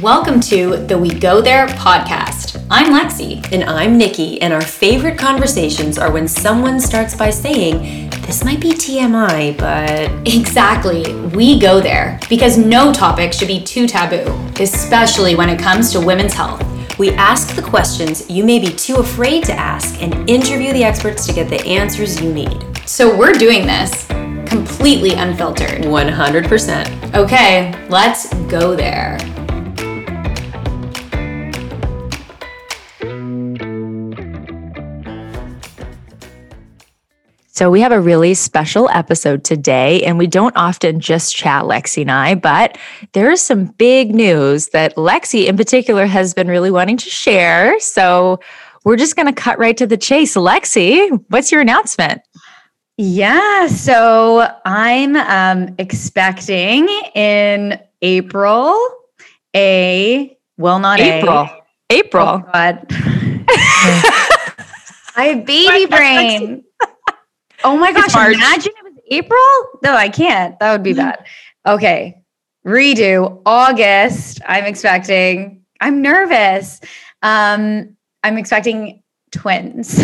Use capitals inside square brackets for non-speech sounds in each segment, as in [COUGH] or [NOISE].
Welcome to the We Go There podcast. I'm Lexi. And I'm Nikki, and our favorite conversations are when someone starts by saying, This might be TMI, but. Exactly. We go there because no topic should be too taboo, especially when it comes to women's health. We ask the questions you may be too afraid to ask and interview the experts to get the answers you need. So we're doing this completely unfiltered. 100%. Okay, let's go there. So, we have a really special episode today, and we don't often just chat, Lexi and I, but there is some big news that Lexi in particular has been really wanting to share. So, we're just going to cut right to the chase. Lexi, what's your announcement? Yeah, so I'm um, expecting in April a well not April. A, April. Oh God. [LAUGHS] I have baby [LAUGHS] brain. Oh my gosh, imagine it was April? No, I can't. That would be bad. Okay. Redo. August. I'm expecting. I'm nervous. Um, I'm expecting twins. [LAUGHS]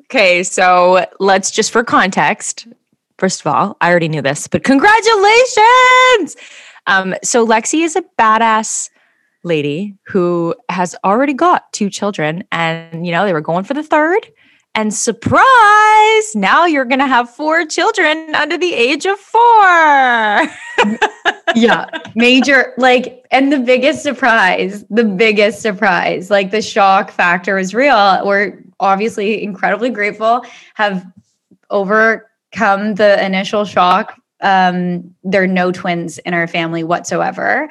okay, so let's just for context. First of all, I already knew this, but congratulations. Um, so Lexi is a badass lady who has already got two children and you know they were going for the third and surprise, now you're going to have four children under the age of four. [LAUGHS] yeah, major, like, and the biggest surprise, the biggest surprise, like the shock factor is real. We're obviously incredibly grateful, have overcome the initial shock. Um, there are no twins in our family whatsoever.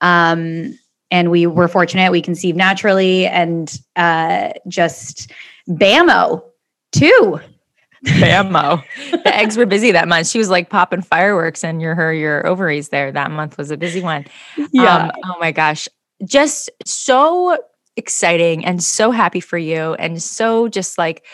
Um, and we were fortunate we conceived naturally and uh, just bammo two bammo. [LAUGHS] The eggs were busy that month. She was like popping fireworks and your her your ovaries there that month was a busy one. Yeah. Um, oh my gosh. Just so exciting and so happy for you and so just like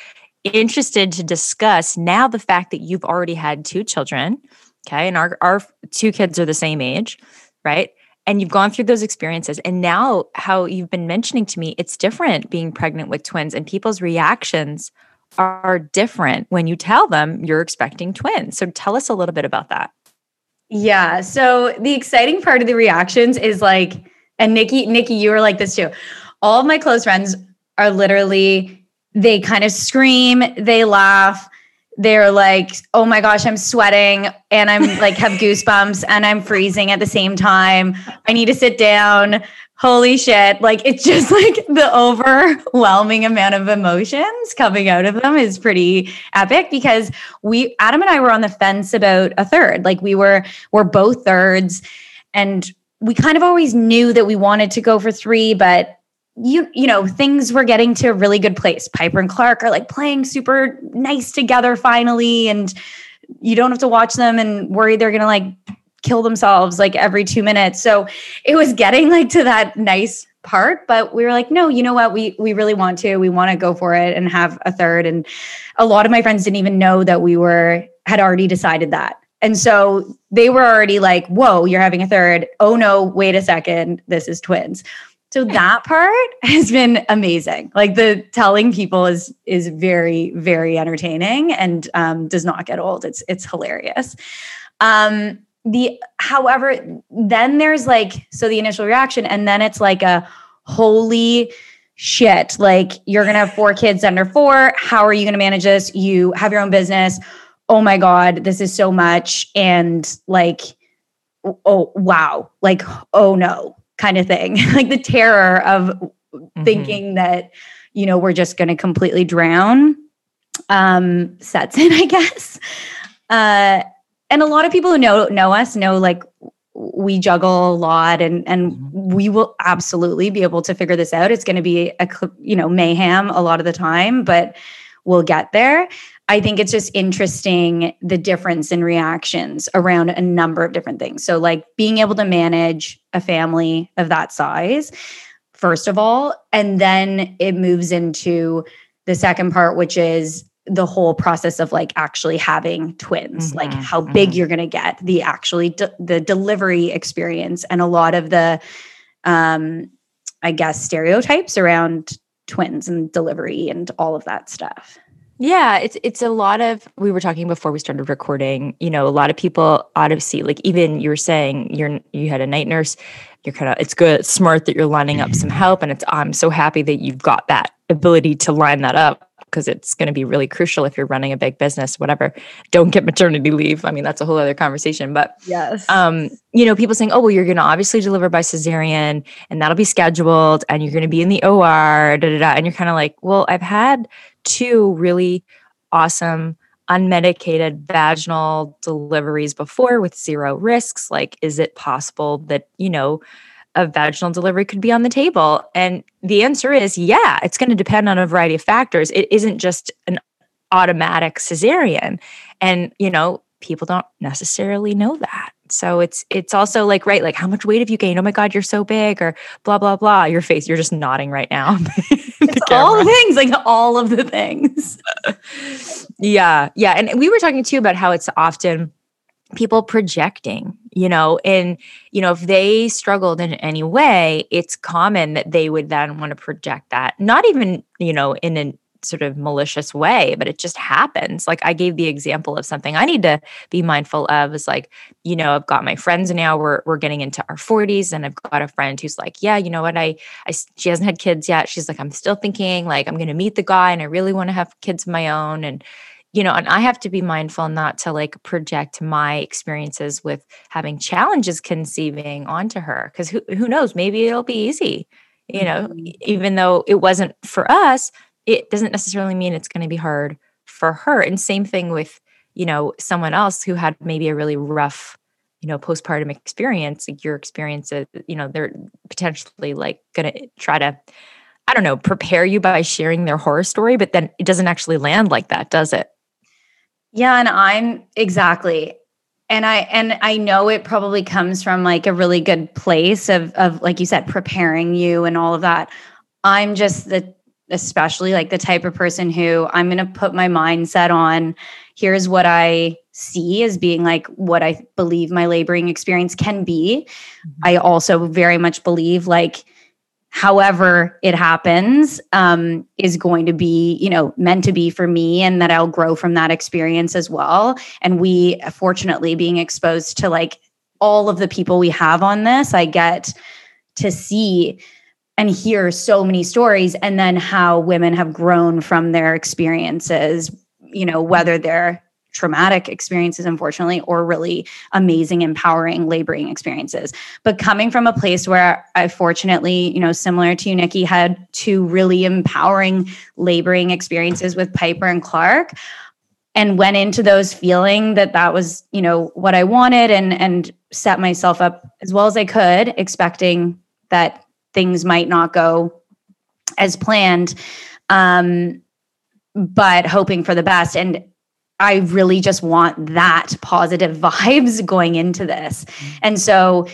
interested to discuss now the fact that you've already had two children okay? And our our two kids are the same age right and you've gone through those experiences and now how you've been mentioning to me it's different being pregnant with twins and people's reactions are different when you tell them you're expecting twins. So tell us a little bit about that. Yeah so the exciting part of the reactions is like and nikki nikki you were like this too. All of my close friends are literally they kind of scream they laugh they're like, oh my gosh, I'm sweating and I'm like have goosebumps and I'm freezing at the same time. I need to sit down. Holy shit. Like it's just like the overwhelming amount of emotions coming out of them is pretty epic because we Adam and I were on the fence about a third. Like we were we're both thirds and we kind of always knew that we wanted to go for three, but you you know things were getting to a really good place. Piper and clark are like playing super nice together finally and you don't have to watch them and worry they're gonna like kill themselves like every two minutes. So it was getting like to that nice part but we were like no you know what? We we really want to. We want to go for it and have a third. And a lot of my friends didn't even know that we were had already decided that. And so they were already like whoa you're having a third. Oh no wait a second. This is twins so that part [LAUGHS] has been amazing. Like the telling people is is very very entertaining and um, does not get old. It's it's hilarious. Um, the however, then there's like so the initial reaction, and then it's like a holy shit. Like you're gonna have four kids under four. How are you gonna manage this? You have your own business. Oh my god, this is so much, and like oh wow, like oh no kind of thing [LAUGHS] like the terror of mm-hmm. thinking that you know we're just going to completely drown um sets in [LAUGHS] i guess uh and a lot of people who know know us know like we juggle a lot and and mm-hmm. we will absolutely be able to figure this out it's going to be a you know mayhem a lot of the time but we'll get there I think it's just interesting the difference in reactions around a number of different things. So, like being able to manage a family of that size, first of all, and then it moves into the second part, which is the whole process of like actually having twins, like Mhm, how big mhm. you're going to get, the actually de- the delivery experience, and a lot of the, um, I guess stereotypes around twins and delivery and all of that stuff. Yeah, it's it's a lot of we were talking before we started recording, you know, a lot of people out of see like even you were saying you're you had a night nurse, you're kind of it's good, it's smart that you're lining up some help and it's I'm so happy that you've got that ability to line that up because it's going to be really crucial if you're running a big business, whatever. Don't get maternity leave. I mean, that's a whole other conversation, but Yes. um, you know, people saying, "Oh, well, you're going to obviously deliver by cesarean, and that'll be scheduled, and you're going to be in the OR." Da, da, da. And you're kind of like, "Well, I've had two really awesome unmedicated vaginal deliveries before with zero risks. Like, is it possible that you know?" A vaginal delivery could be on the table. And the answer is yeah, it's going to depend on a variety of factors. It isn't just an automatic cesarean. And, you know, people don't necessarily know that. So it's it's also like right like how much weight have you gained? Oh my god, you're so big or blah blah blah. Your face you're just nodding right now. [LAUGHS] it's all the things, like all of the things. Yeah, yeah. And we were talking too about how it's often people projecting, you know, and, you know, if they struggled in any way, it's common that they would then want to project that, not even, you know, in a sort of malicious way, but it just happens. Like I gave the example of something I need to be mindful of is like, you know, I've got my friends now, we're, we're getting into our 40s and I've got a friend who's like, yeah, you know what, I, I she hasn't had kids yet. She's like, I'm still thinking like I'm going to meet the guy and I really want to have kids of my own. And, you know, and I have to be mindful not to like project my experiences with having challenges conceiving onto her because who, who knows, maybe it'll be easy, you know, mm-hmm. e- even though it wasn't for us, it doesn't necessarily mean it's going to be hard for her. And same thing with, you know, someone else who had maybe a really rough, you know, postpartum experience, like your experience, you know, they're potentially like going to try to, I don't know, prepare you by sharing their horror story, but then it doesn't actually land like that, does it? Yeah, and I'm exactly. And I and I know it probably comes from like a really good place of of like you said preparing you and all of that. I'm just the especially like the type of person who I'm going to put my mindset on here's what I see as being like what I believe my laboring experience can be. I also very much believe like however it happens um, is going to be you know meant to be for me and that i'll grow from that experience as well and we fortunately being exposed to like all of the people we have on this i get to see and hear so many stories and then how women have grown from their experiences you know whether they're traumatic experiences unfortunately or really amazing empowering laboring experiences. But coming from a place where i fortunately you know similar to you nikki had two really empowering laboring experiences with piper and clark and went into those feeling that that was you know what i wanted and and set myself up as well as i could expecting that things might not go as planned um but hoping for the best and I really just want that positive [LAUGHS] vibes going into this. And so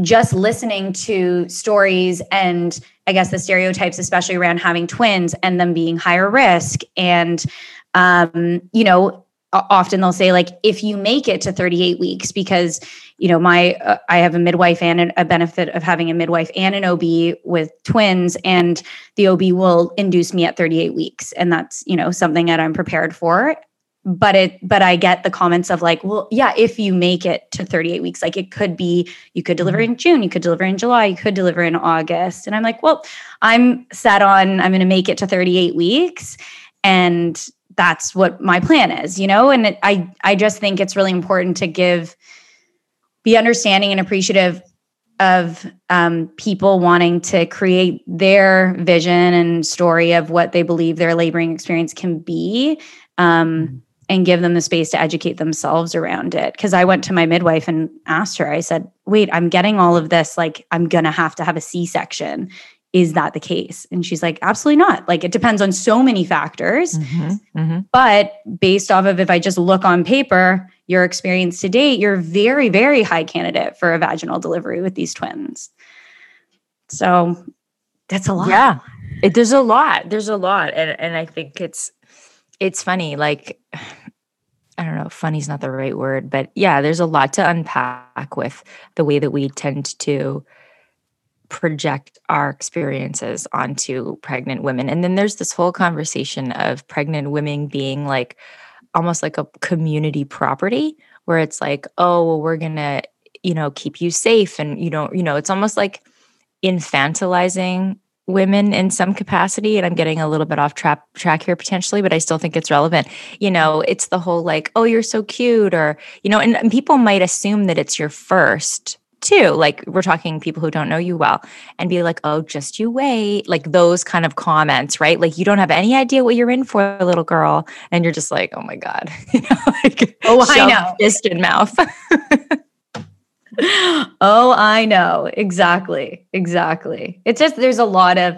just listening to stories and I guess the stereotypes, especially around having twins and them being higher risk. And, um, you know, often they'll say, like, if you make it to 38 weeks, because, you know, my, uh, I have a midwife and an- a benefit of having a midwife and an OB with twins, and the OB will induce me at 38 weeks. And that's, you know, something that I'm prepared for. But it but i get the comments of like well yeah if you make it to 38 weeks like it could be you could deliver in june you could deliver in july you could deliver in august. And i'm like well i'm set on i'm going to make it to 38 weeks and that's what my plan is you know? And it, i i just think it's really important to give be understanding and appreciative of um, people wanting to create their vision and story of what they believe their laboring experience can be um, and give them the space to educate themselves around it. Because I went to my midwife and asked her, I said, wait, I'm getting all of this. Like, I'm going to have to have a C section. Is that the case? And she's like, absolutely not. Like, it depends on so many factors. Mm-hmm. But based off of if I just look on paper, your experience to date, you're very, very high candidate for a vaginal delivery with these twins. So that's a lot. Yeah. It, there's a lot. There's a lot. And and I think it's it's funny. Like, [SIGHS] I don't know, funny's not the right word, but yeah, there's a lot to unpack with the way that we tend to project our experiences onto pregnant women. And then there's this whole conversation of pregnant women being like almost like a community property where it's like, oh, well, we're going to, you know, keep you safe. And, you know, you know, it's almost like infantilizing women in some capacity and i'm getting a little bit off track track here potentially but i still think it's relevant you know it's the whole like oh you're so cute or you know and, and people might assume that it's your first too like we're talking people who don't know you well and be like oh just you wait like those kind of comments right like you don't have any idea what you're in for little girl and you're just like oh my god [LAUGHS] you know like oh i know fist in mouth [LAUGHS] oh, I know. Exactly. Exactly. It's just there's a lot of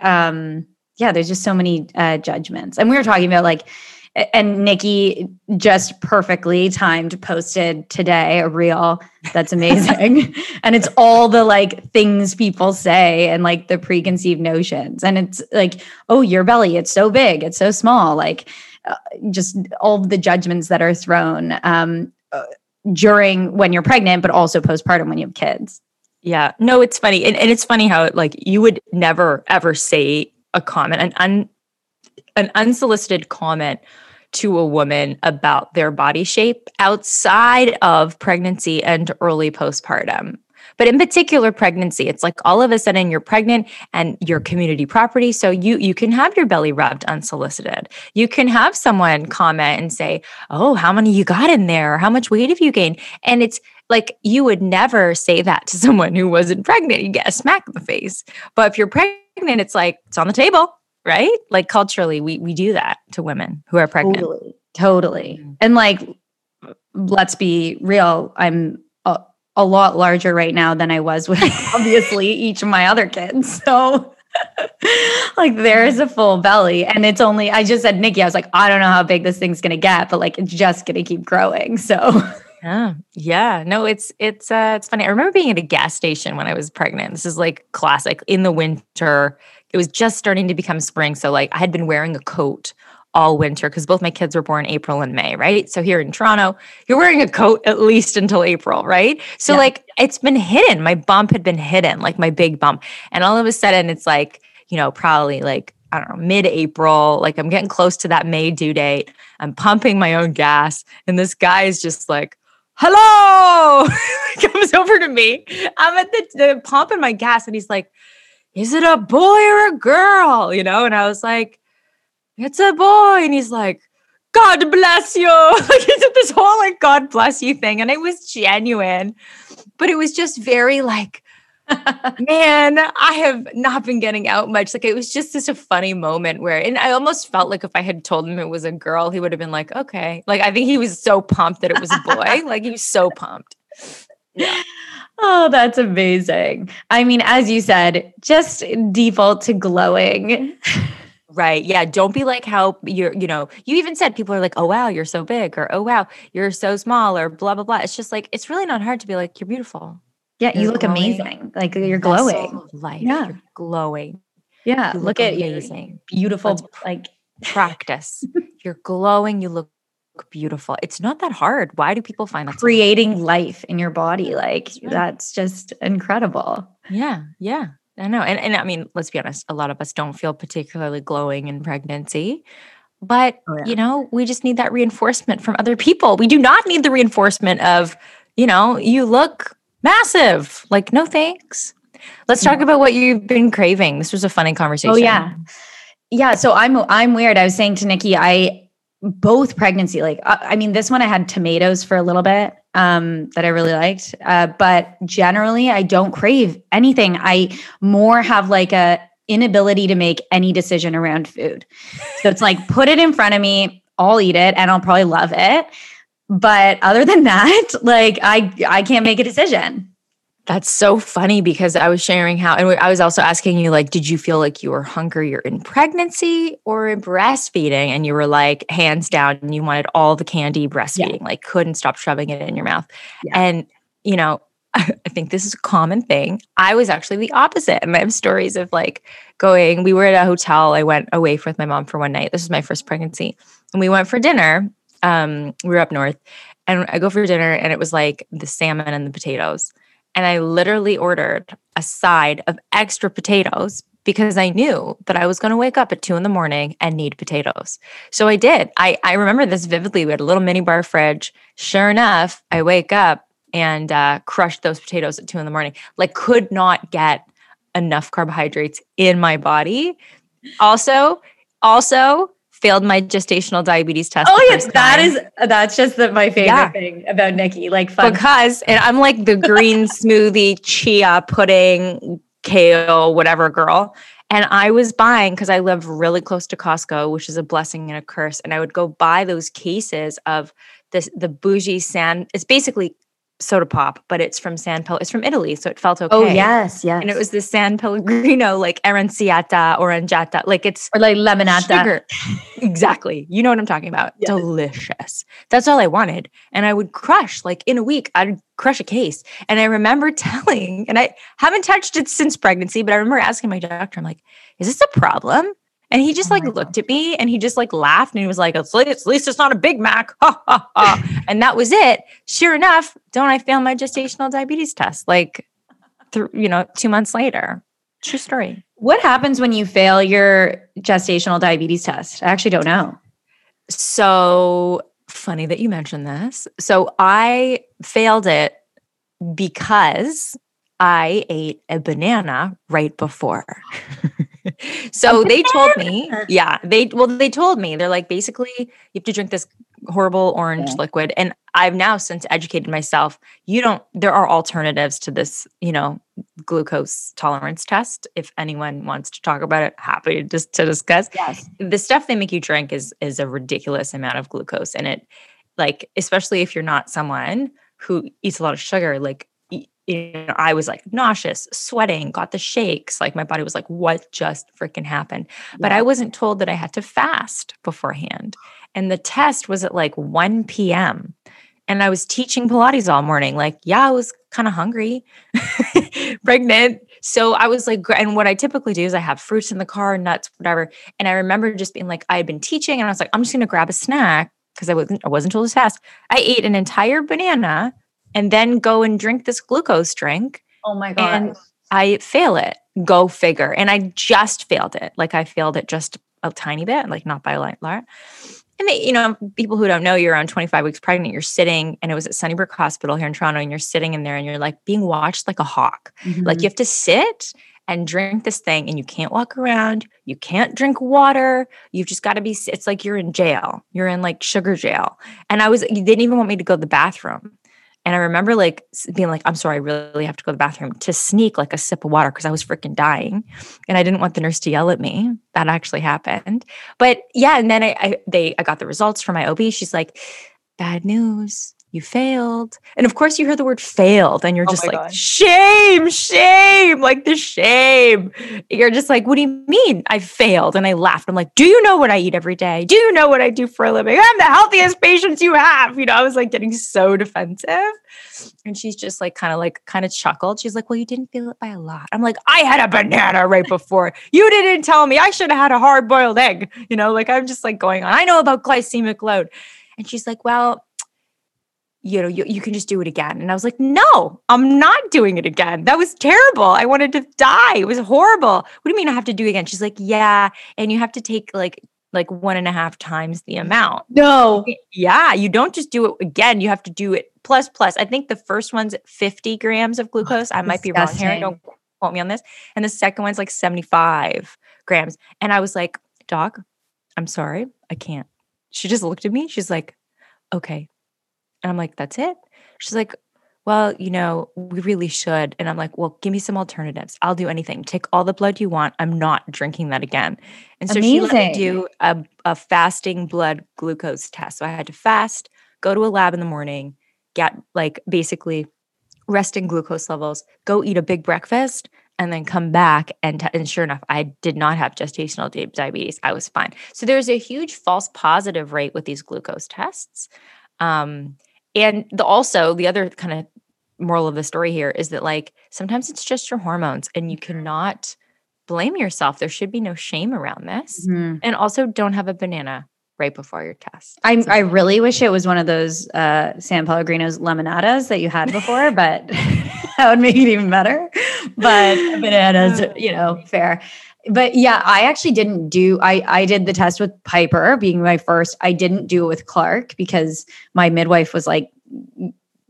um yeah, there's just so many uh judgments. And we were talking about like and Nikki just perfectly timed posted today a reel that's [LAUGHS] amazing. and it's all the like things people say and like the preconceived notions. And it's like, oh, your belly, it's so big, it's so small. Like uh, just all the judgments that are thrown. Um, uh, during when you're pregnant, but also postpartum when you have kids. Yeah. No, it's funny. And, and it's funny how like you would never ever say a comment, an un an unsolicited comment to a woman about their body shape outside of pregnancy and early postpartum. But in particular, pregnancy, it's like all of a sudden you're pregnant and you're community property. So you you can have your belly rubbed unsolicited. You can have someone comment and say, "Oh, how many you got in there? How much weight have you gained?" And it's like you would never say that to [LAUGHS] someone who wasn't pregnant. You get a smack in the face. But if you're pregnant, it's like it's on the table, right? Like culturally, we we do that to women who are pregnant. Totally. Totally. Mm-hmm. And like let's be real, I'm a lot larger right now than I was with [LAUGHS] obviously each of my other kids. [LAUGHS] So like there is a full belly and it's only I just said Nikki I was like I don't know how big this thing's going to get but like it's just going to keep growing. So yeah. Yeah. No, it's it's uh it's funny. I remember being at a gas station when I was pregnant. This is like classic in the winter. It was just starting to become spring, so like I had been wearing a coat all winter because both my kids were born April and May, right? So here in Toronto, you're wearing a coat at least until April, right? So yeah. like it's been hidden. My bump had been hidden, like my big bump. And all of a sudden it's like, you know, probably like I don't know, mid-April, like I'm getting close to that May due date. I'm pumping my own gas and this guy is just like hello [LAUGHS] comes over to me i'm at the, the pump in my gas and he's like is it a boy or a girl you know and i was like it's a boy. And he's like, God bless you. [LAUGHS] like he did this whole like God bless you thing. And it was genuine. But it was just very like, [LAUGHS] man, I have not been getting out much. Like it was just such a funny moment where, and I almost felt like if I had told him it was a girl, he would have been like, okay. Like I think he was so pumped that it was a boy. [LAUGHS] like he was so pumped. Yeah. Oh, that's amazing. I mean, as you said, just default to glowing. Right. Yeah. Don't be like how you're, you know, you even said people are like, oh, wow, you're so big, or oh, wow, you're so small, or blah, blah, blah. It's just like, it's really not hard to be like, you're beautiful. Yeah. You're you look glowing. amazing. Like you're glowing. Life. Yeah. You're glowing. Yeah. You look, look at amazing. Beautiful. Let's like practice. [LAUGHS] you're glowing. You look beautiful. It's not that hard. Why do people find that creating so life in your body? Like that's just incredible. Yeah. Yeah. I know. And, and I mean, let's be honest, a lot of us don't feel particularly glowing in pregnancy. But, oh, yeah. you know, we just need that reinforcement from other people. We do not need the reinforcement of, you know, you look massive. Like, no thanks. Let's talk mm. about what you've been craving. This was a funny conversation. Oh yeah. Yeah, so I'm I'm weird. I was saying to Nikki, I both pregnancy like I, I mean this one I had tomatoes for a little bit um, that I really liked. Uh, but generally, I don't crave anything. I more have like a inability to make any decision around food. So it's like put it in front of me, I'll eat it, and I'll probably love it. But other than [LAUGHS] that, like I I can't make a decision. That's so funny because I was sharing how, and I was also asking you, like, did you feel like you were hungrier in pregnancy or in breastfeeding? And you were like, hands down, you wanted all the candy breastfeeding, yeah. like, couldn't stop shoving it in your mouth. Yeah. And, you know, [LAUGHS] I think this is a common thing. I was actually the opposite. And I have stories of like going, we were at a hotel. I went away with my mom for one night. This was my first pregnancy. And we went for dinner. Um, we were up north. And I go for dinner and it was like the salmon and the potatoes. And I literally ordered a side of extra potatoes because I knew that I was going to wake up at two in the morning and need potatoes. So I did. I, I remember this vividly. We had a little mini bar fridge. Sure enough, I wake up and uh, crushed those potatoes at two in the morning. Like, could not get enough carbohydrates in my body. Also, also failed my gestational diabetes test. Oh yes, that is that's just the, my favorite yeah. thing about Nikki. Like fun. because and I'm like the green [LAUGHS] smoothie, chia pudding, kale, whatever girl. And I was buying because I live really close to Costco, which is a blessing and a curse. And I would go buy those cases of this the bougie sand. It's basically soda pop, but it's from San Pel. It's from Italy, so it felt oh, okay. Oh yes, yes. And it was the San Pellegrino, like aranciata, orangiata, like it's or like lemonata. Sugar. exactly. You know what I'm talking about. Yes. Delicious. That's all I wanted, and I would crush like in a week. I'd crush a case, and I remember [LAUGHS] telling, and I haven't touched it since pregnancy, but I remember asking my doctor, I'm like, "Is this a problem?" And he just oh like looked God. at me and he just like laughed and he was like, at least, at least it's not a Big Mac. [LAUGHS] Ha, ha, ha. and that was it. Sure enough, don't I fail my gestational diabetes test like, th- you know, two months later? True story. What happens when you fail your gestational diabetes test? I actually don't know. So funny that you mentioned this. So I failed it because I ate a banana right before. [LAUGHS] so they told me, yeah, they well, they told me they're like basically you have to drink this horrible orange yeah. liquid. And I've now since educated myself, you don't there are alternatives to this, you know, glucose tolerance test. If anyone wants to talk about it, happy to just to discuss. Yes. The stuff they make you drink is is a ridiculous amount of glucose. And it like, especially if you're not someone who eats a lot of sugar, like you know, I was like nauseous, sweating, got the shakes. Like my body was like, what just freaking happened? Yeah. But I wasn't told that I had to fast beforehand. And the test was at like 1 p.m. And I was teaching Pilates all morning. Like, yeah, I was kind of hungry, [LAUGHS] pregnant. So I was like, and what I typically do is I have fruits in the car, nuts, whatever. And I remember just being like, I had been teaching and I was like, I'm just going to grab a snack because I wasn't, I wasn't told to fast. I ate an entire banana and then go and drink this glucose drink. Oh my God. And I fail it. Go figure. And I just failed it. Like I failed it just a tiny bit, like not by a lot. And they, you know, people who don't know, you're around 25 weeks pregnant, you're sitting, and it was at Sunnybrook Hospital here in Toronto, and you're sitting in there and you're like being watched like a hawk. Mm-hmm. Like you have to sit and drink this thing and you can't walk around you can't drink water you've just got to be it's like you're in jail you're in like sugar jail and i was they didn't even want me to go to the bathroom and I remember like being like, I'm sorry, I really have to go to the bathroom to sneak like a sip of water because I was freaking dying. And I didn't want the nurse to yell at me. That actually happened. But yeah, and then I, I they I got the results from my OB. She's like, bad news you failed. And of course, you hear the word failed and you're oh just like, God. shame, shame, like the shame. You're just like, what do you mean I failed? And I laughed. I'm like, do you know what I eat every day? Do you know what I do for a living? I'm the healthiest patients you have. You know, I was like getting so defensive. And she's just like, kind of like, kind of chuckled. She's like, well, you didn't feel it by a lot. I'm like, I had a banana right before. you didn't tell me. I should have had a hard boiled egg. You know, like I'm just like going on. I know about glycemic load. And she's like, well, you know, you, you can just do it again. And I was like, no, I'm not doing it again. That was terrible. I wanted to die. It was horrible. What do you mean I have to do it again? She's like, yeah. And you have to take like like one and a half times the amount. No. Yeah. You don't just do it again. You have to do it plus plus. I think the first one's 50 grams of glucose. Oh, I might be wrong here. Don't quote me on this. And the second one's like 75 grams. And I was like, Doc, I'm sorry. I can't. She just looked at me. She's like, okay, and I'm like, that's it? She's like, well, you know, we really should. And I'm like, well, give me some alternatives. I'll do anything. Take all the blood you want. I'm not drinking that again. And so Amazing. she let me do a, a fasting blood glucose test. So I had to fast, go to a lab in the morning, get like basically resting glucose levels, go eat a big breakfast, and then come back and, t- and sure enough i did not have gestational diabetes i was fine so there's a huge false positive rate with these glucose tests um, and the, also the other kind of moral of the story here is that like sometimes it's just your hormones and you cannot blame yourself. There should be no shame around this. Mhm. And also don't have a banana right before your test. I, I really wish it was one of those uh, San Pellegrino's lemonadas that you had before, but [LAUGHS] that would make it even better. But [LAUGHS] bananas, you know, fair. But yeah, I actually didn't do. I I did the test with Piper, being my first. I didn't do it with Clark because my midwife was like,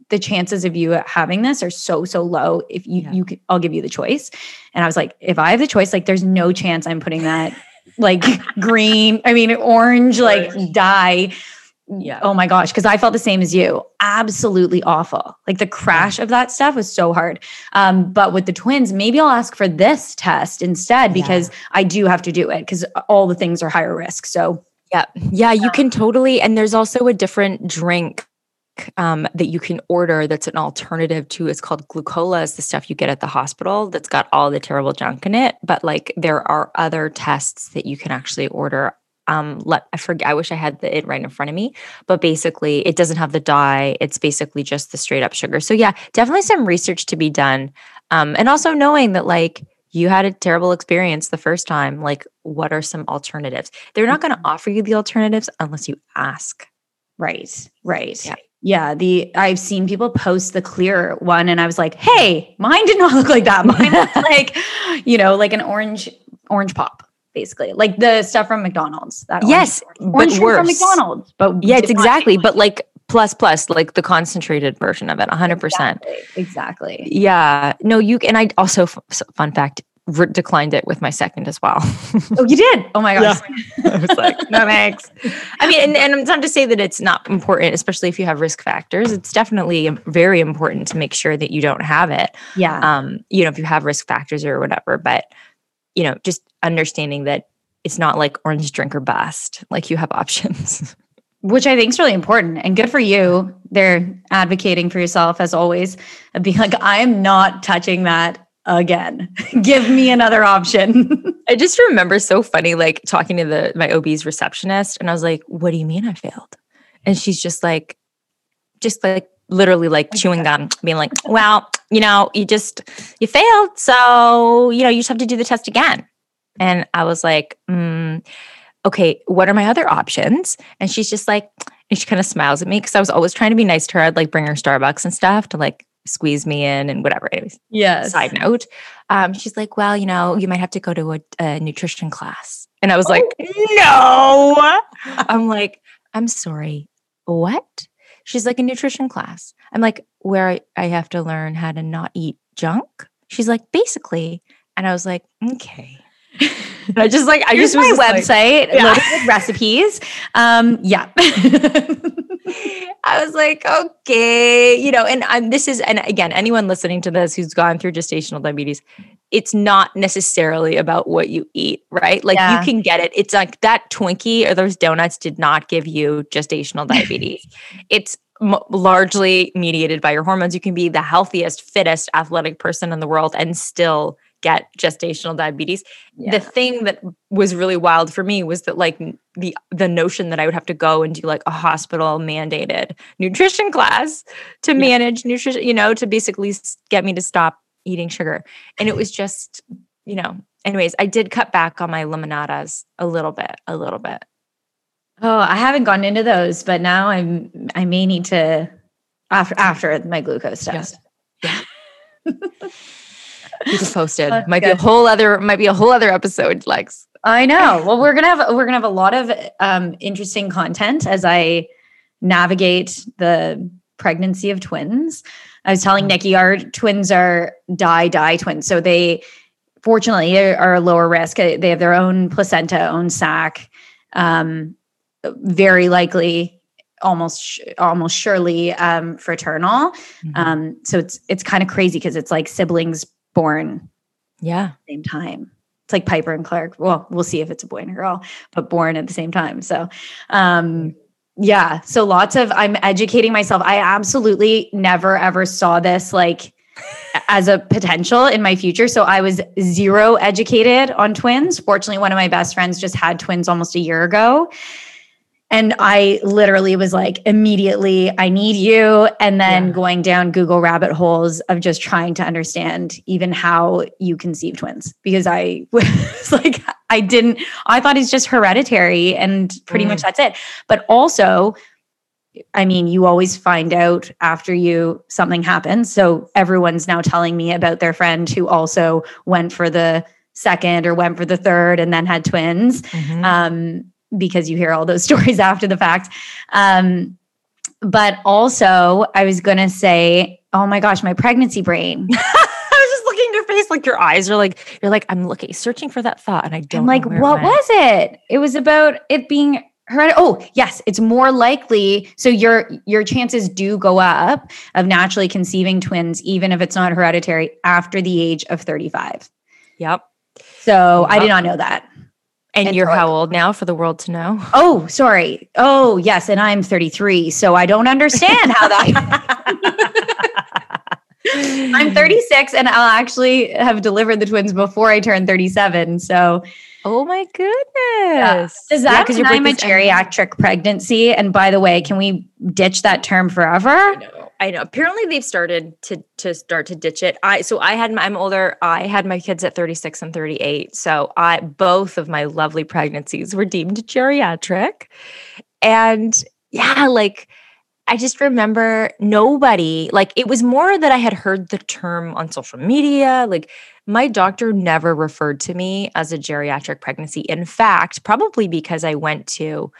the chances of you having this are so so low. If you Yeah. you, I'll give you the choice. And I was like, if I have the choice, like, there's no chance I'm putting that like [LAUGHS] green. I mean, orange like dye Yeah. Oh my gosh, because I felt the same as you. Absolutely awful. Like the crash of that stuff was so hard. Um, but with the twins, maybe I'll ask for this test instead because I do have to do it because all the things are higher risk. So Yeah. Yeah, you can totally and there's also a different drink um, that you can order that's an alternative to it's called glucola is the stuff you get at the hospital that's got all the terrible junk in it but like there are other tests that you can actually order um let i forget i wish i had the, it right in front of me but basically it doesn't have the dye it's basically just the straight up sugar so yeah definitely some research to be done um and also knowing that like you had a terrible experience the first time like what are some alternatives they're not going to offer you the alternatives unless you ask right, right. Yeah. Yeah, the I've seen people post the clear one, and I was like, "Hey, mine did not look like that. Mine looked [LAUGHS] like, you know, like an orange orange pop, basically, like the stuff from McDonald's. That orange- yes orange but drink worse from McDonald's, but yeah it's exactly but like plus plus like the concentrated version of it 100% Exactly. exactly. yeah no you and i also fun fact re- declined it with my second as well [LAUGHS] Oh, you did? Oh my gosh. [LAUGHS] I was like, no thanks. I mean, and, and it's not to say that it's not important, especially if you have risk factors. It's definitely very important to make sure that you don't have it. Yeah. Um, you know, if you have risk factors or whatever, but you know, just understanding that it's not like orange drink or bust. Like you have [LAUGHS] options. Which I think is really important and good for you. They're advocating for yourself as always and being like, I'm not touching that again. [LAUGHS] Give me another option. [LAUGHS] I just remember so funny, like talking to the my OB's receptionist, and I was like, "What do you mean I failed?" And she's just like, just like literally like chewing gum, being like, "Well, you know, you just you failed, so you know, you just have to do the test again." And I was like, mm, "Okay, what are my other options?" And she's just like, and she kind of smiles at me because I was always trying to be nice to her. I'd like bring her Starbucks and stuff to like squeeze me in and whatever. Anyways, yes. side note um, she's like well you know you might have to go to a, a nutrition class and i was like no [LAUGHS] i'm like i'm sorry what she's like a nutrition class i'm like where I, I have to learn how to not eat junk she's like basically and i was like okay [LAUGHS] i just like i Here's just my just like- website Yeah. loaded with recipes. Um, yeah. [LAUGHS] I was like, okay, you know, and I'm, this is, and again, anyone listening to this who's gone through gestational diabetes, it's not necessarily about what you eat, right? Like Yeah. you can get it. It's like that Twinkie or those donuts did not give you gestational diabetes. [LAUGHS] it's m- largely mediated by your hormones. You can be the healthiest, fittest, athletic person in the world and still get gestational diabetes the thing that was really wild for me was that like the the notion that I would have to go and do like a hospital mandated nutrition class to manage nutrition, you know, to basically get me to stop eating sugar. And it mm-hmm. was just, you know, anyways, I did cut back on my lemonadas a little bit, a little bit. Oh, I haven't gone into those, but now I'm I may need to after after my glucose test. You can post it. That's might be a whole other might be a whole other episode, Lex. I know. Well, we're gonna have we're gonna have a lot of um, interesting content as I navigate the pregnancy of twins. I was telling Nikki our twins are di di twins, so they fortunately are, lower risk. They have their own placenta, own sac. Um, very likely, almost almost surely um, fraternal. Mhm. Um, so it's it's kind of crazy because it's like siblings born yeah. same time. It's like Piper and Clark. Well, we'll see if it's a boy and a girl, but born at the same time. So, um, yeah. So lots of I'm educating myself. I absolutely never ever saw this like as a potential in my future. So I was zero educated on twins. Fortunately, one of my best friends just had twins almost a year ago. And I literally was like, immediately, I need you. And then Yeah. going down Google rabbit holes of just trying to understand even how you conceive twins because I [LAUGHS] was like, I didn't, I thought it's just hereditary and pretty Mm. much that's it. But also, I mean, you always find out after you something happens. So everyone's now telling me about their friend who also went for the second or went for the third and then had twins Mhm. um, because you hear all those [LAUGHS] stories after the fact. Um, but also, I was going to say, oh my gosh, my pregnancy brain. [LAUGHS] I was just looking at your face, like your eyes are like you're like I'm looking, searching for that thought, and I don't. I'm like, it what was it? It was about it being hereditary. Oh, yes, it's more likely. So your your chances do go up of naturally conceiving twins, even if it's not hereditary, after the age of 35. Yep. So I did not know that. And, And you're so I- how old now for the world to know? Oh, sorry. Oh, yes, and I'm 33, so I don't understand how that. [LAUGHS] I'm 36, and I'll actually have delivered the twins before I turn 37. So Oh my goodness. does Yeah, that 'cause mean your I'm a geriatric pregnancy? And by the way, can we ditch that term forever? I know. Apparently they've started to to start to ditch it. I so I had my, I'm older. I had my kids at 36 and 38. So I both of my lovely pregnancies were deemed geriatric. And yeah, like I just remember nobody, like it was more that I had heard the term on social media. Like my doctor never referred to me as a geriatric pregnancy. In fact, probably because I went to,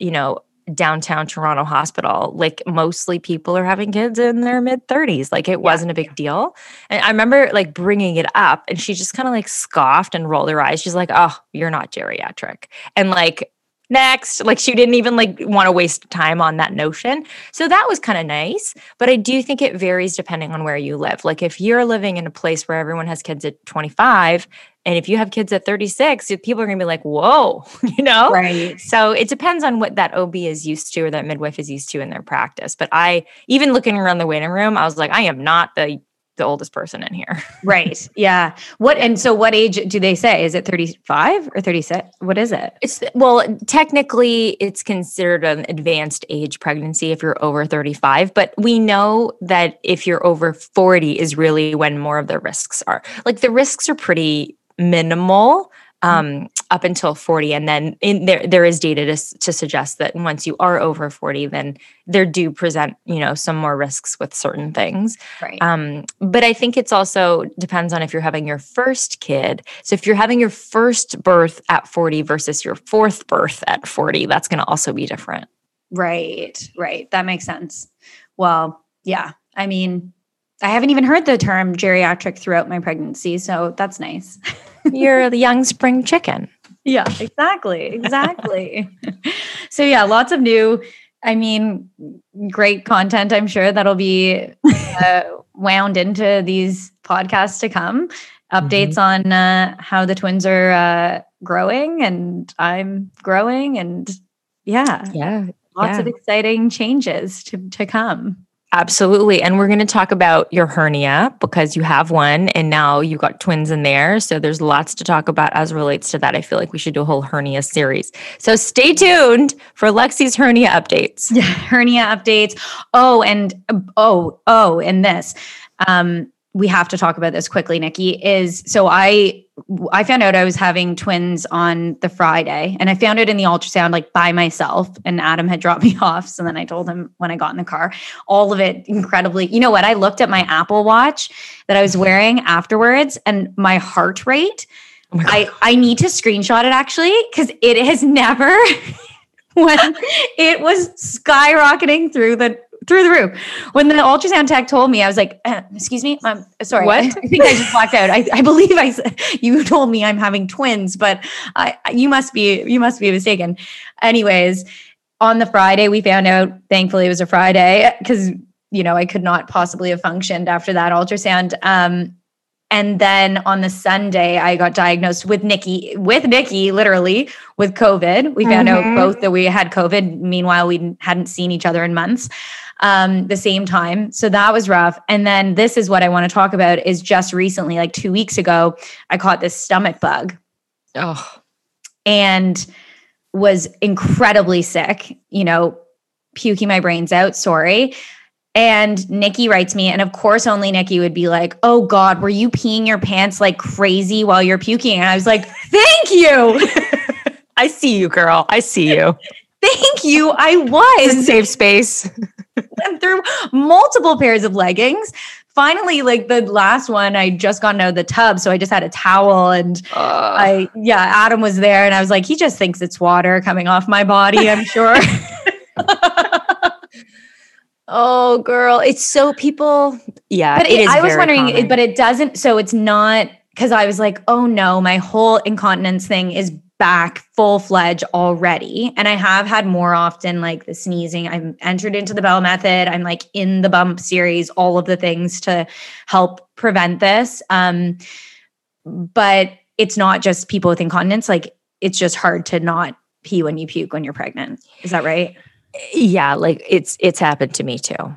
you know, downtown Toronto hospital, like mostly people are having kids in their mid 30s. Like it wasn't a big deal. And I remember like bringing it up and she just kind of like scoffed and rolled her eyes. She's like, oh, you're not geriatric. And like, next like she didn't even like want to waste time on that notion so that was kind of nice but i do think it varies depending on where you live like if you're living in a place where everyone has kids at 25 and if you have kids at 36 people are going to be like whoa [LAUGHS] you know Right. so it depends on what that OB is used to or that midwife is used to in their practice. But I, even looking around the waiting room, I was like, I am not the the oldest person in here. [LAUGHS] Right. Yeah. What and so what age do they say? Is it 35 or 36? What is it? It's well, technically, it's considered an advanced age pregnancy if you're over 35. But we know that if you're over 40 is really when more of the risks are. Like the risks are pretty minimal um, up until 40, and then in there there is data to, to suggest that once you are over 40, then there do present you know some more risks with certain things. Right. Um, but I think it's also depends on if you're having your first kid. So if you're having your first birth at 40 versus your fourth birth at 40, that's going to also be different. Right, right. That makes sense. Well, yeah. I mean, I haven't even heard the term geriatric throughout my pregnancy, so that's nice. [LAUGHS] You're the young spring chicken. yeah, exactly. Exactly. [LAUGHS] so, yeah, lots of new, I mean, great content, I'm sure that'll be uh, wound into these podcasts to come. Updates on uh, how the twins are uh, growing and I'm growing, and yeah, Yeah. lots Yeah. of exciting changes to, to come. Absolutely. And we're going to talk about your hernia because you have one and now you've got twins in there. So there's lots to talk about as relates to that. I feel like we should do a whole hernia series. So stay tuned for Lexi's hernia updates. Yeah, [LAUGHS] hernia updates. Oh, and oh, oh, and this. Um, we have to talk about this quickly, Nikki. Is so I I found out I was having twins on the Friday, and I found it in the ultrasound like by myself. And Adam had dropped [LAUGHS] me off, so then I told him when I got in the car. All of it incredibly. You know what? I looked at my Apple Watch that I was wearing afterwards, and my heart rate. Oh my I I need to screenshot it actually because it has never [LAUGHS] when it was skyrocketing through the through the roof. When the ultrasound tech told me, I was like, uh, "Excuse me, I'm sorry. What? [LAUGHS] I think I just blacked out. I, I believe I [LAUGHS] you told me I'm having twins, but I you must be you must be mistaken." Anyways, on the Friday we found out. Thankfully, it was a Friday because you know I could not possibly have functioned after that ultrasound. Um, and then on the Sunday, I got diagnosed with Nikki, with Nikki, literally with COVID. We found out Mhm. both that we had COVID. Meanwhile, we hadn't seen each other in months. Um, the same time, so that was rough. And then this is what I want to talk about: is just recently, like two weeks ago, I caught this stomach bug, Oh, and was incredibly sick, you know, puking my brains out. Sorry. And Nikki writes me, and of course, only Nikki would be like, Oh God, were you peeing your pants like crazy while you're puking? And I was like, Thank you. [LAUGHS] I see you, girl. I see you. [LAUGHS] Thank you. I was. safe space. Went [LAUGHS] through multiple pairs of leggings. Finally, like the last one, I just got out of the tub. So I just had a towel and I, yeah, Adam was there and I was like, he just thinks it's water coming off my body, I'm sure. [LAUGHS] [LAUGHS] oh, girl. It's so people. Yeah. but it it, I was wondering, common. but it doesn't, so it's not because I was like, oh no, my whole incontinence thing is back full fledged already. And I have had more often like the sneezing. I'm entered into the Bell method. I'm like in the bump series, all of the things to help prevent this. Um, but it's not just people with incontinence. Like it's just hard to not pee when you puke when you're pregnant. Is that right? yeah, like it's it's happened to me too.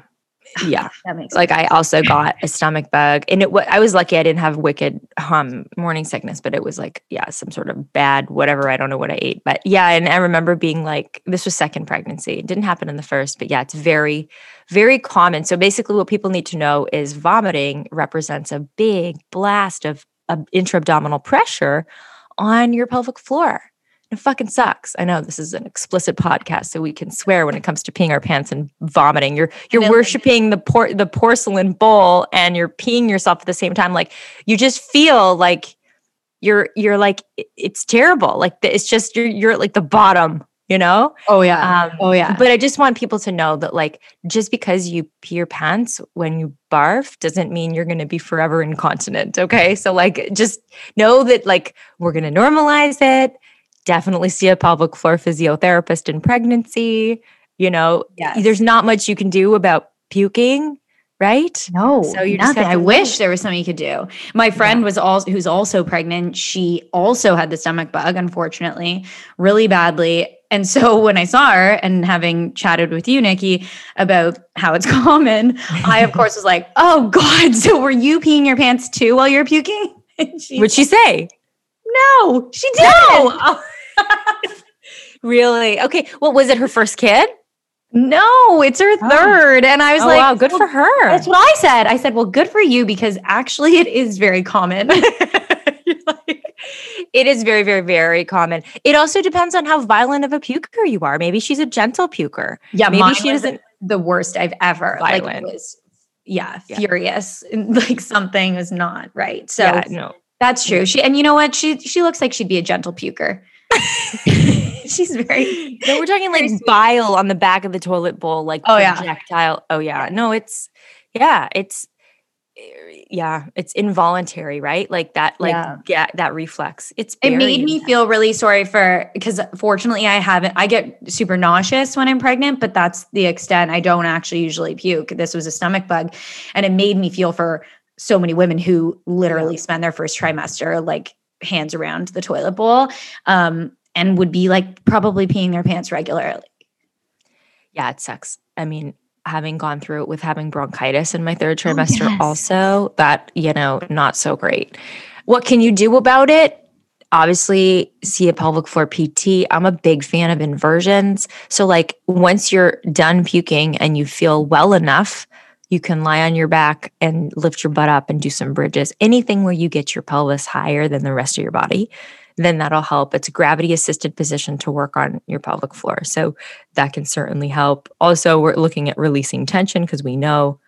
Yeah. [LAUGHS] That makes like I also got a stomach bug, and it. wa- I was lucky I didn't have wicked um morning sickness, but it was like yeah, some sort of bad whatever. I don't know what I ate, but yeah, and I remember being like, this was second pregnancy. It didn't happen in the first, but yeah, it's very, very common. So basically, what people need to know is vomiting represents a big blast of uh, intra-abdominal pressure on your pelvic floor. It fucking sucks. I know this is an explicit podcast, so we can swear when it comes to peeing our pants and vomiting. You're you're worshiping the por- the porcelain bowl and you're peeing yourself at the same time. Like you just feel like you're you're like it's terrible. Like it's just you're you're at like the bottom, you know. Oh yeah. Um, oh yeah. But I just want people to know that like just because you pee your pants when you barf doesn't mean you're going to be forever incontinent. Okay, so like just know that like we're going to normalize it. Definitely see a pelvic floor physiotherapist in pregnancy. You know, Yes. there's not much you can do about puking, right? No, So you just nothing. I wish there was something you could do. My friend was also who's also pregnant. She also had the stomach bug, unfortunately, really badly. And so [LAUGHS] when I saw her and having chatted with you, Nikki, about how it's [LAUGHS] common, I of course was like, "Oh God!" So were you peeing your pants too while you're puking? [LAUGHS] And she, What'd she say? no, she didn't. [LAUGHS] Really? Okay. Well, was it her first kid? No, it's her oh. third. And I was Oh, like, wow, good well, for her. That's what I said. I said, well, good for you because actually it is very common. [LAUGHS] Like, it is very, very, very common. It also depends on how violent of a puker you are. Maybe she's a gentle puker. Yeah, Maybe she doesn't- The worst I've ever. Like Violent. it was, yeah, Yeah. furious. [LAUGHS] Like something was not right. So yeah, no. that's true. She and you know what? She she looks like she'd be a gentle puker. [LAUGHS] She's very. [LAUGHS] No, we're talking like bile on the back of the toilet bowl, like Oh, yeah. projectile. Oh yeah. No, it's yeah, it's eh, yeah, it's involuntary, right? Like that, like Yeah. yeah, that reflex. It's It made me feel really sorry for because fortunately I haven't. I get super nauseous when I'm pregnant, but that's the extent. I don't actually usually puke. This was a stomach bug, and it made me feel for so many women who literally spend their first trimester like hands around the toilet bowl, um, and would be like probably peeing their pants regularly. yeah, it sucks. I mean, having gone through it with having bronchitis in my third trimester, Oh, yes. also, that, you know, not so great. What can you do about it? Obviously, see a pelvic floor PT. I'm a big fan of inversions. So, like, once you're done puking and you feel well enough, you can lie on your back and lift your butt up and do some bridges. Anything where you get your pelvis higher than the rest of your body, then that'll help. It's a gravity assisted position to work on your pelvic floor. So, that can certainly help. Also, we're looking at releasing tension because we know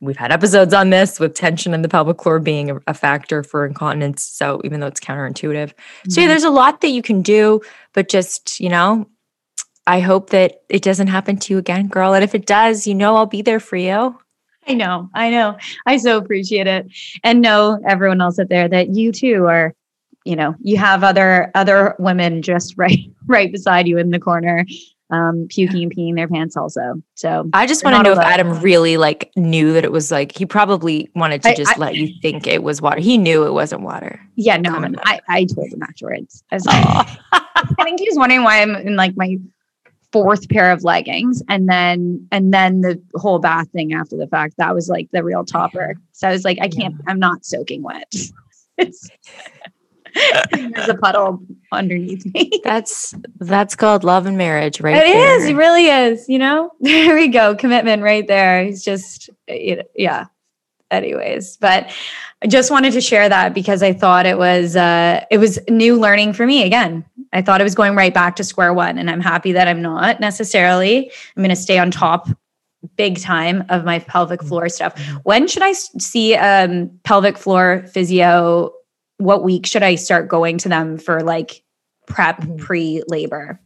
we've had episodes on this with tension in the pelvic floor being a, a factor for incontinence. So, even though it's counterintuitive, so yeah, mm-hmm. there's a lot that you can do, but just, you know, I hope that it doesn't happen to you again, girl. And if it does, you know, I'll be there for you. I know, I know. I so appreciate it. And know everyone else out there that you too are, you know, you have other other women just [LAUGHS] right right beside you in the corner, um, puking and peeing their pants also. So I just want to know if. Adam really like knew that it was like he probably wanted to I- just I- let you think it was water. He knew it wasn't water. yeah, no, I, I told him afterwards. I, was like, [LAUGHS] I think he was wondering why I'm in like my fourth pair of leggings and then and then the whole bath thing after the fact that was like the real topper so i was like i can't i'm not soaking wet [LAUGHS] it's There's a puddle underneath me. [LAUGHS] That's that's called love and marriage, right? It there. is. It really is. You know, [LAUGHS] there we go. Commitment right there. He's just, know, yeah. Anyways, but I just wanted to share that because I thought it was, uh, it was new learning for me again. I thought I was going right back to square one, and I'm happy that I'm not necessarily. I'm going to stay on top big time of my pelvic floor stuff. When should i see um, pelvic floor physio? What week should I start going to them for like prep Mhm. pre labor?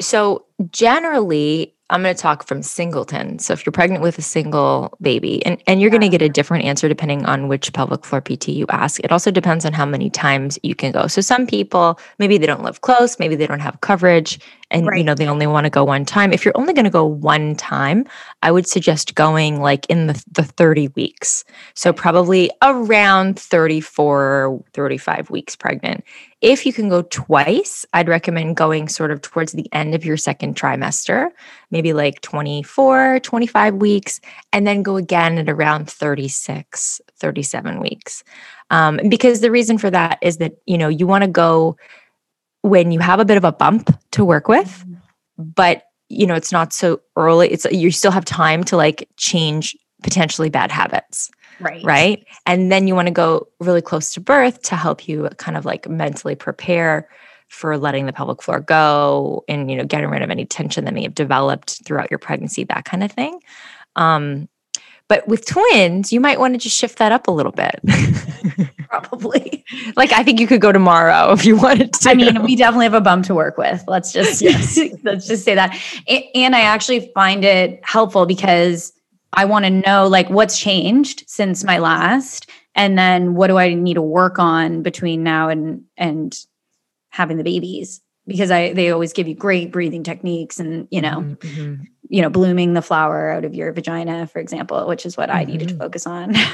So generally, I'm going to talk from singleton. So if you're pregnant with a single baby, and, and you're going to get a different answer depending on which pelvic floor PT you ask. It also depends on how many times you can go. So some people, maybe they don't live close, maybe they don't have coverage, and you know they only want to go one time. If you're only going to go one time, I would suggest going like in the, the 30 weeks. So probably around 34, 35 weeks pregnant. If you can go twice, I'd recommend going sort of towards the end of your second trimester, maybe like 24, 25 weeks, and then go again at around 36, 37 weeks. Um, because the reason for that is that, you know, you want to go when you have a bit of a bump to work with, but you know, it's not so early. It's you still have time to like change potentially bad habits Right. right? And then you want to go really close to birth to help you kind of like mentally prepare for letting the pelvic floor go and you know getting rid of any tension that may have developed throughout your pregnancy, that kind of thing. Um, but with twins, you might want to just shift that up a little bit. [LAUGHS] Probably. like I think you could go tomorrow if you wanted to. I mean, we definitely have a bum to work with. Let's just [LAUGHS] [LAUGHS] let's just say that. And I actually find it helpful because I want to know like what's changed since my last, and then what do I need to work on between now and and having the babies because I they always give you great breathing techniques and you know Mhm, mhm. you know blooming the flower out of your vagina for example which is what I needed to Mhm. focus on. [LAUGHS]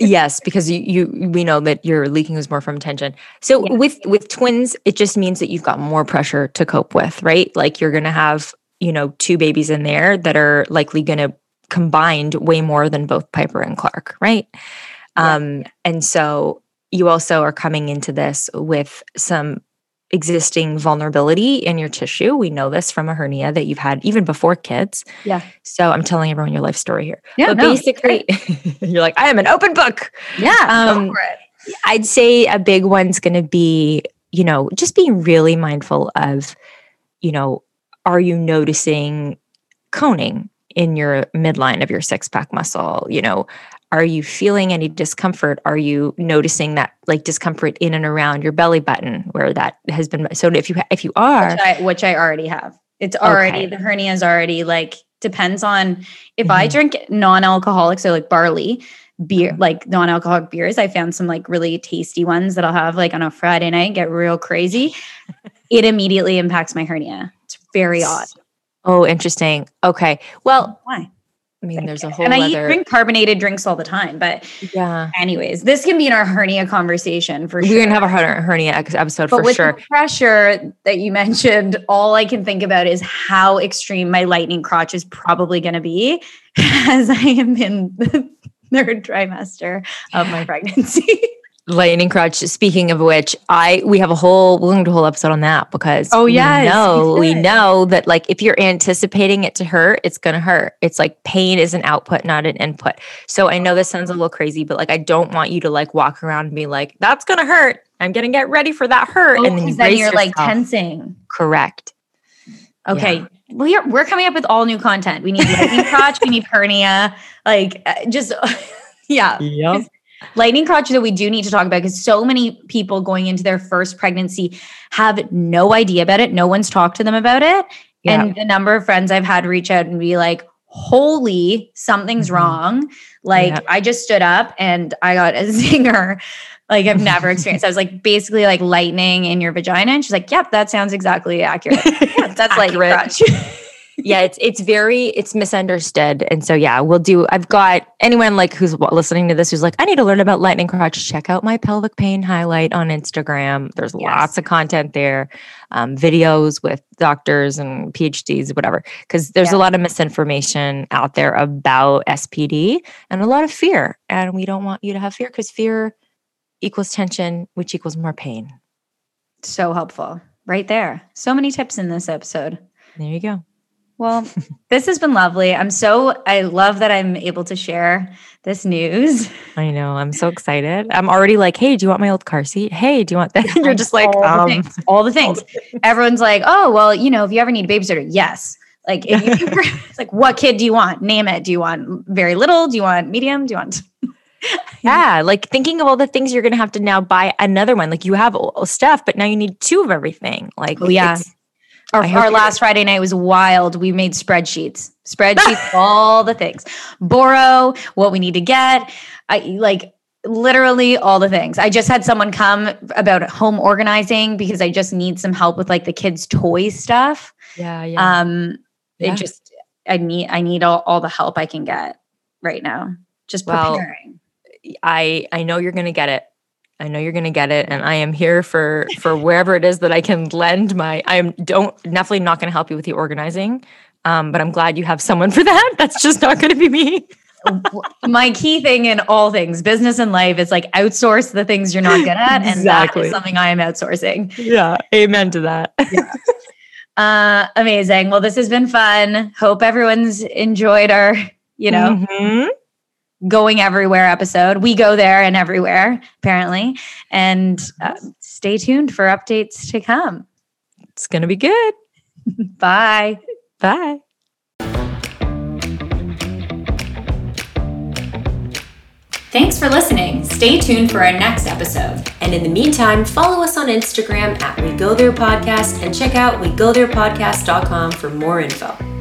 Yes, because you you we know that your leaking is more from tension. So Yeah. with with twins, it just means that you've got more pressure to cope with, right? Like you're gonna have, you know, two babies in there that are likely gonna combined way more than both Piper and Clark, right? Yeah. Um, and so you also are coming into this with some existing vulnerability in your tissue. We know this from a hernia that you've had even before kids. Yeah. So I'm telling everyone your life story here. Yeah, but no, basically, [LAUGHS] you're like, I am an open book. yeah, Um, go for it. I'd say a big one's going to be, you know, just being really mindful of, you know, are you noticing coning in your midline of your six pack muscle? You know, are you feeling any discomfort? Are you noticing that like discomfort in and around your belly button where that has been? So if you if you are, which I, which I already have. It's already Okay. the hernia is already like depends on if I Mhm. drink non-alcoholic, so like barley beer, Mhm. like non-alcoholic beers. I found some like really tasty ones that I'll have like on a Friday night, get real crazy. it [LAUGHS] immediately impacts my hernia. It's very odd. oh, interesting. Okay, well, Why? I mean, there's a whole And I other drink carbonated drinks all the time, but yeah. anyways, this can be in our hernia conversation for sure. We're gonna have a hernia episode But for with sure. the pressure that you mentioned, all I can think about is how extreme my lightning crotch is probably going to be [LAUGHS] as I am in the [LAUGHS] third trimester of my [LAUGHS] pregnancy. Lightning crotch. Speaking of which, I we have a whole we're going to do a whole episode on that because Oh, yeah, yes, we know we know that like if you're anticipating it to hurt, it's going to hurt. It's like pain is an output, not an input. So I know this sounds a little crazy, but like I don't want you to like walk around and be like, "That's going to hurt." I'm going to get ready for that hurt, and then you Oh, 'cause then brace you're like tensing. Correct. Okay. Yeah. We're, we're coming up with all new content. We need lightning [LAUGHS] crotch, we need hernia, like uh, just, [LAUGHS] yeah. Yep. Lightning crotch that we do need to talk about because so many people going into their first pregnancy have no idea about it. No one's talked to them about it. Yeah. And the number of friends I've had reach out and be like, holy, something's Mhm. wrong. Like, Yeah. I just stood up and I got a [LAUGHS] zinger. Like, I've never experienced. I was like, basically, like lightning in your vagina. And she's like, yep, that sounds exactly accurate. [LAUGHS] yeah, that's Accurate. crotch. [LAUGHS] yeah, it's it's very it's misunderstood, and so yeah, we'll do. I've got anyone like who's listening to this who's like, I need to learn about lightning crotch. Check out my pelvic pain highlight on Instagram. There's Yes. lots of content there, um, videos with doctors and PhDs, whatever. Because there's Yeah. a lot of misinformation out there about SPD and a lot of fear, and we don't want you to have fear because fear equals tension, which equals more pain. So helpful. Right there. So many tips in this episode. There you go. Well, this has been lovely. I'm so, I love that I'm able to share this news. I know. I'm so excited. I'm already like, hey, do you want my old car seat? Hey, do you want that? [LAUGHS] You're just like, all the um, things. All the things. Everyone's like, oh, well, you know, if you ever need a babysitter, yes. Like, if you, [LAUGHS] like, what kid do you want? Name it. Do you want very little? Do you want medium? Do you want? [LAUGHS] yeah, like thinking of all the things you're going to have to now buy another one. Like you have all stuff, but now you need two of everything. Like, Oh, yeah. it's- Our, our last Friday night was wild. We made spreadsheets, spreadsheets, [LAUGHS] all the things. Borrow what we need to get. I like literally all the things. I just had someone come about home organizing because I just need some help with like the kids' toy stuff. yeah, yeah. Um, Yeah. it just I need I need all, all the help I can get right now. Just Well, preparing. I I know you're going to get it. I know you're going to get it, and I am here for for wherever it is that I can lend my. I am don't definitely not going to help you with the organizing, um, but I'm glad you have someone for that. [LAUGHS] That's just not going to be me. [LAUGHS] My key thing in all things, business and life, is like outsource the things you're not good at, and that Exactly. is something I am outsourcing. Yeah, amen to that. [LAUGHS] Uh, amazing. Well, this has been fun. Hope everyone's enjoyed our, you know, Mhm. Going everywhere episode. We go there and everywhere, apparently. And uh, stay tuned for updates to come. it's going to be good. [LAUGHS] Bye. Bye. Thanks for listening. Stay tuned for our next episode. And in the meantime, follow us on Instagram at We Go There Podcast and check out WeGoTherePodcast.com for more info.